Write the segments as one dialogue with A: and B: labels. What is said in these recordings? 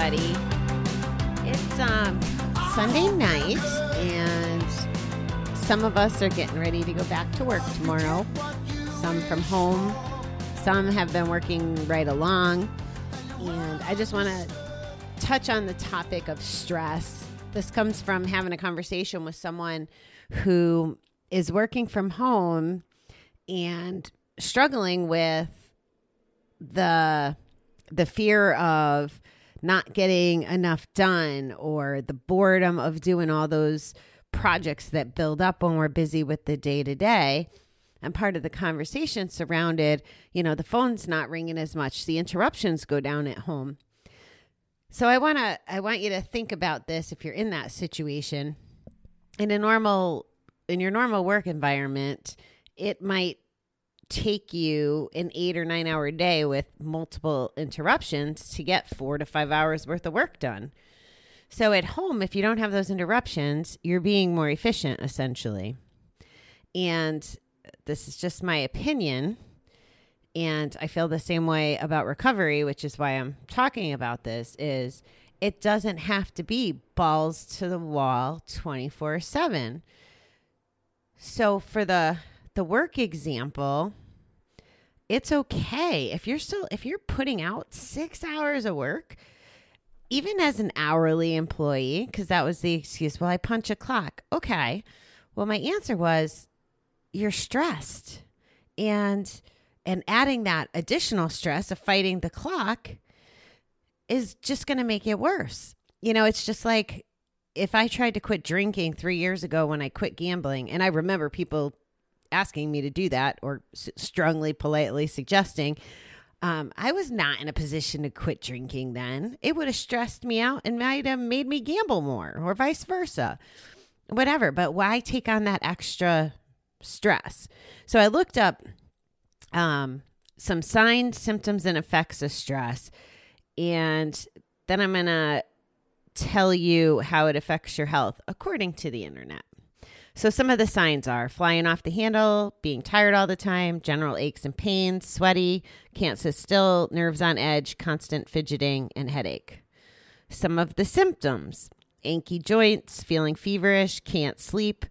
A: everybody. It's um Sunday night, and some of us are getting ready to go back to work tomorrow. Some from home. Some have been working right along. And I just want to touch on the topic of stress. This comes from having a conversation with someone who is working from home and struggling with the the fear of not getting enough done or the boredom of doing all those projects that build up when we're busy with the day to day. And part of the conversation surrounded, you know, the phone's not ringing as much, the interruptions go down at home. So I want to I want you to think about this if you're in that situation. In a normal in your normal work environment, it might take you an eight or nine hour day with multiple interruptions to get four to five hours worth of work done. So at home, if you don't have those interruptions, you're being more efficient essentially. And this is just my opinion. And I feel the same way about recovery, which is why I'm talking about this is it doesn't have to be balls to the wall 24/7. So for the the work example, it's okay if you're still if you're putting out 6 hours of work even as an hourly employee because that was the excuse well I punch a clock. Okay. Well, my answer was you're stressed. And and adding that additional stress of fighting the clock is just going to make it worse. You know, it's just like if I tried to quit drinking 3 years ago when I quit gambling and I remember people asking me to do that or s- strongly politely suggesting um, I was not in a position to quit drinking then. It would have stressed me out and might have made me gamble more or vice versa. Whatever. But why take on that extra stress? So I looked up um, some signs, symptoms, and effects of stress. And then I'm going to tell you how it affects your health according to the internet. So, some of the signs are flying off the handle, being tired all the time, general aches and pains, sweaty, can't sit still, nerves on edge, constant fidgeting, and headache. Some of the symptoms achy joints, feeling feverish, can't sleep,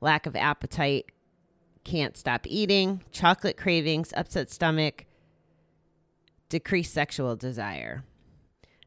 A: lack of appetite, can't stop eating, chocolate cravings, upset stomach, decreased sexual desire.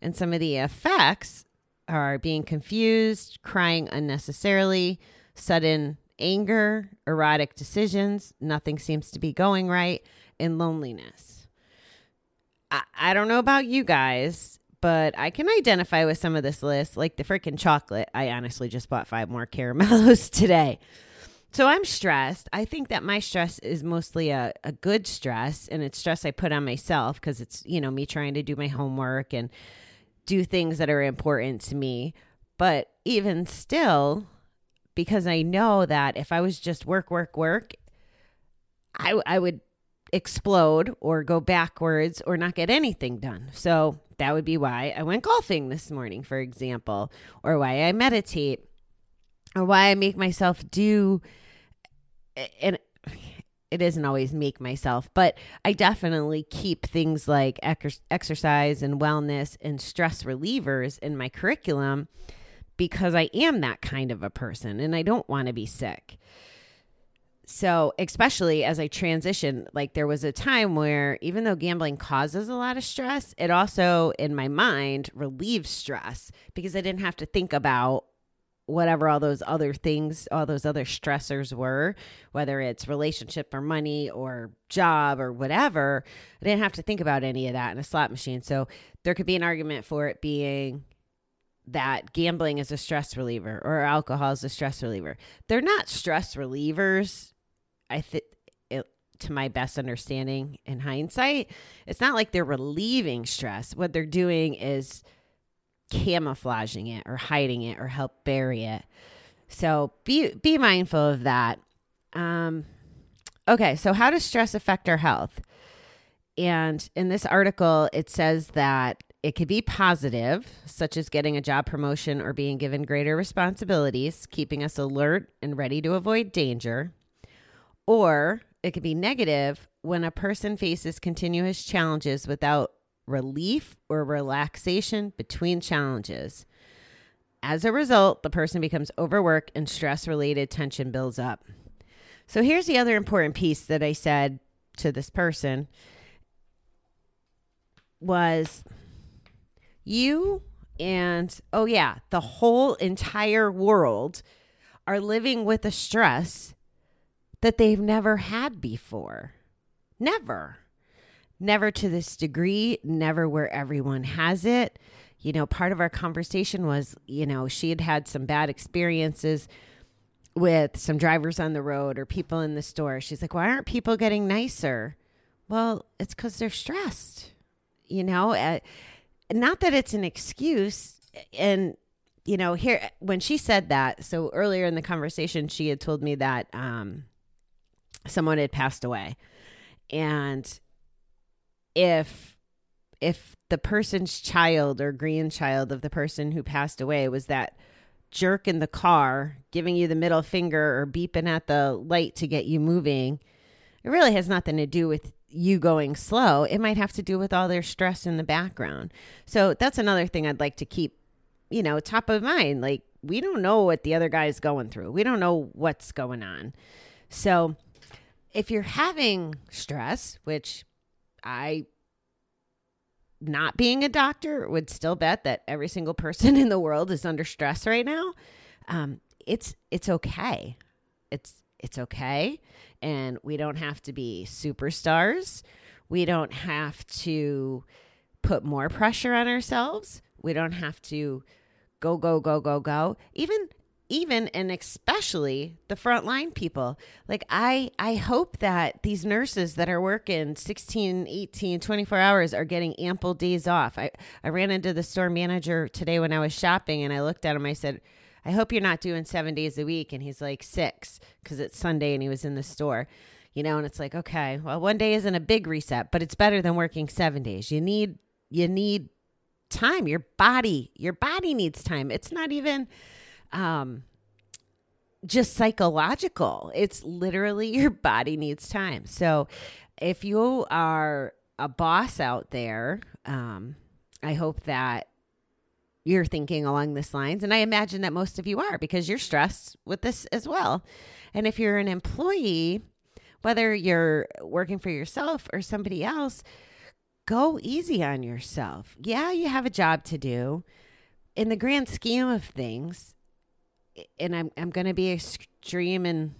A: And some of the effects are being confused, crying unnecessarily, sudden anger, erotic decisions, nothing seems to be going right, and loneliness. I, I don't know about you guys, but I can identify with some of this list, like the freaking chocolate. I honestly just bought five more caramellos today. So I'm stressed. I think that my stress is mostly a, a good stress, and it's stress I put on myself because it's, you know, me trying to do my homework and do things that are important to me. But even still, because I know that if I was just work, work, work, I, I would explode or go backwards or not get anything done. So that would be why I went golfing this morning, for example, or why I meditate, or why I make myself do. And it isn't always make myself, but I definitely keep things like ex- exercise and wellness and stress relievers in my curriculum because I am that kind of a person and I don't want to be sick. So, especially as I transition, like there was a time where even though gambling causes a lot of stress, it also, in my mind, relieves stress because I didn't have to think about whatever all those other things, all those other stressors were, whether it's relationship or money or job or whatever. I didn't have to think about any of that in a slot machine. So, there could be an argument for it being that gambling is a stress reliever or alcohol is a stress reliever. They're not stress relievers. I think to my best understanding in hindsight, it's not like they're relieving stress. What they're doing is camouflaging it or hiding it or help bury it. So be be mindful of that. Um, okay, so how does stress affect our health? And in this article, it says that it could be positive, such as getting a job promotion or being given greater responsibilities, keeping us alert and ready to avoid danger. Or it could be negative when a person faces continuous challenges without relief or relaxation between challenges. As a result, the person becomes overworked and stress related tension builds up. So here's the other important piece that I said to this person was you and oh yeah, the whole entire world are living with a stress that they've never had before. Never. Never to this degree, never where everyone has it. You know, part of our conversation was, you know, she had had some bad experiences with some drivers on the road or people in the store. She's like, why aren't people getting nicer? Well, it's because they're stressed, you know? Uh, not that it's an excuse. And, you know, here, when she said that, so earlier in the conversation, she had told me that um, someone had passed away. And if, if the person's child or grandchild of the person who passed away was that jerk in the car giving you the middle finger or beeping at the light to get you moving, it really has nothing to do with you going slow. It might have to do with all their stress in the background. So that's another thing I'd like to keep, you know, top of mind. Like, we don't know what the other guy's going through, we don't know what's going on. So if you're having stress, which I not being a doctor would still bet that every single person in the world is under stress right now um, it's it's okay it's it's okay. And we don't have to be superstars. We don't have to put more pressure on ourselves. We don't have to go go go go go. Even even and especially the frontline people. Like i i hope that these nurses that are working 16 18 24 hours are getting ample days off. I i ran into the store manager today when i was shopping and i looked at him. I said i hope you're not doing seven days a week and he's like six because it's sunday and he was in the store you know and it's like okay well one day isn't a big reset but it's better than working seven days you need you need time your body your body needs time it's not even um just psychological. It's literally your body needs time. So if you are a boss out there, um, I hope that you're thinking along this lines. And I imagine that most of you are because you're stressed with this as well. And if you're an employee, whether you're working for yourself or somebody else, go easy on yourself. Yeah, you have a job to do. In the grand scheme of things, and I'm I'm going to be extreme and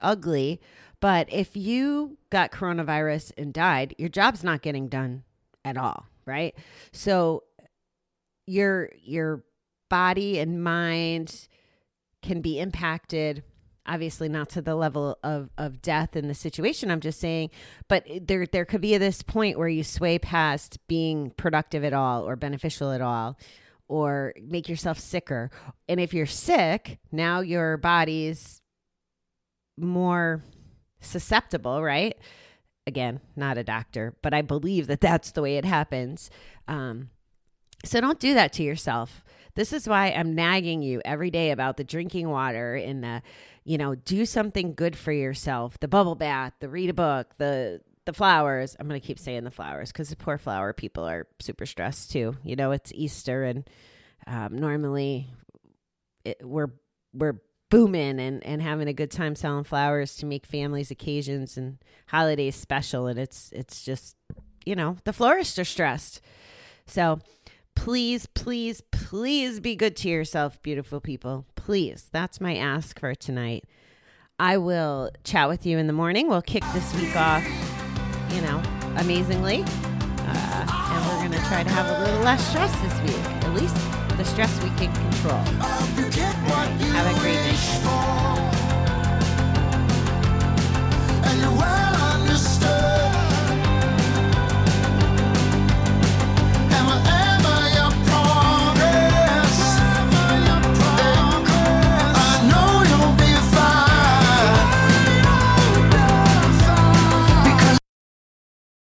A: ugly, but if you got coronavirus and died, your job's not getting done at all, right? So your your body and mind can be impacted obviously not to the level of, of death in the situation i'm just saying but there there could be this point where you sway past being productive at all or beneficial at all or make yourself sicker. And if you're sick, now your body's more susceptible, right? Again, not a doctor, but I believe that that's the way it happens. Um, so don't do that to yourself. This is why I'm nagging you every day about the drinking water and the, you know, do something good for yourself. The bubble bath, the read a book, the the flowers. I'm going to keep saying the flowers because the poor flower people are super stressed too. You know, it's Easter and um, normally it, we're we're booming and, and having a good time selling flowers to make families occasions and holidays special and it's it's just you know the florists are stressed so please please please be good to yourself beautiful people please that's my ask for tonight i will chat with you in the morning we'll kick this week off you know, amazingly. Uh, and we're going to try to have a little less stress this week. At least the stress we can control. Have a great night.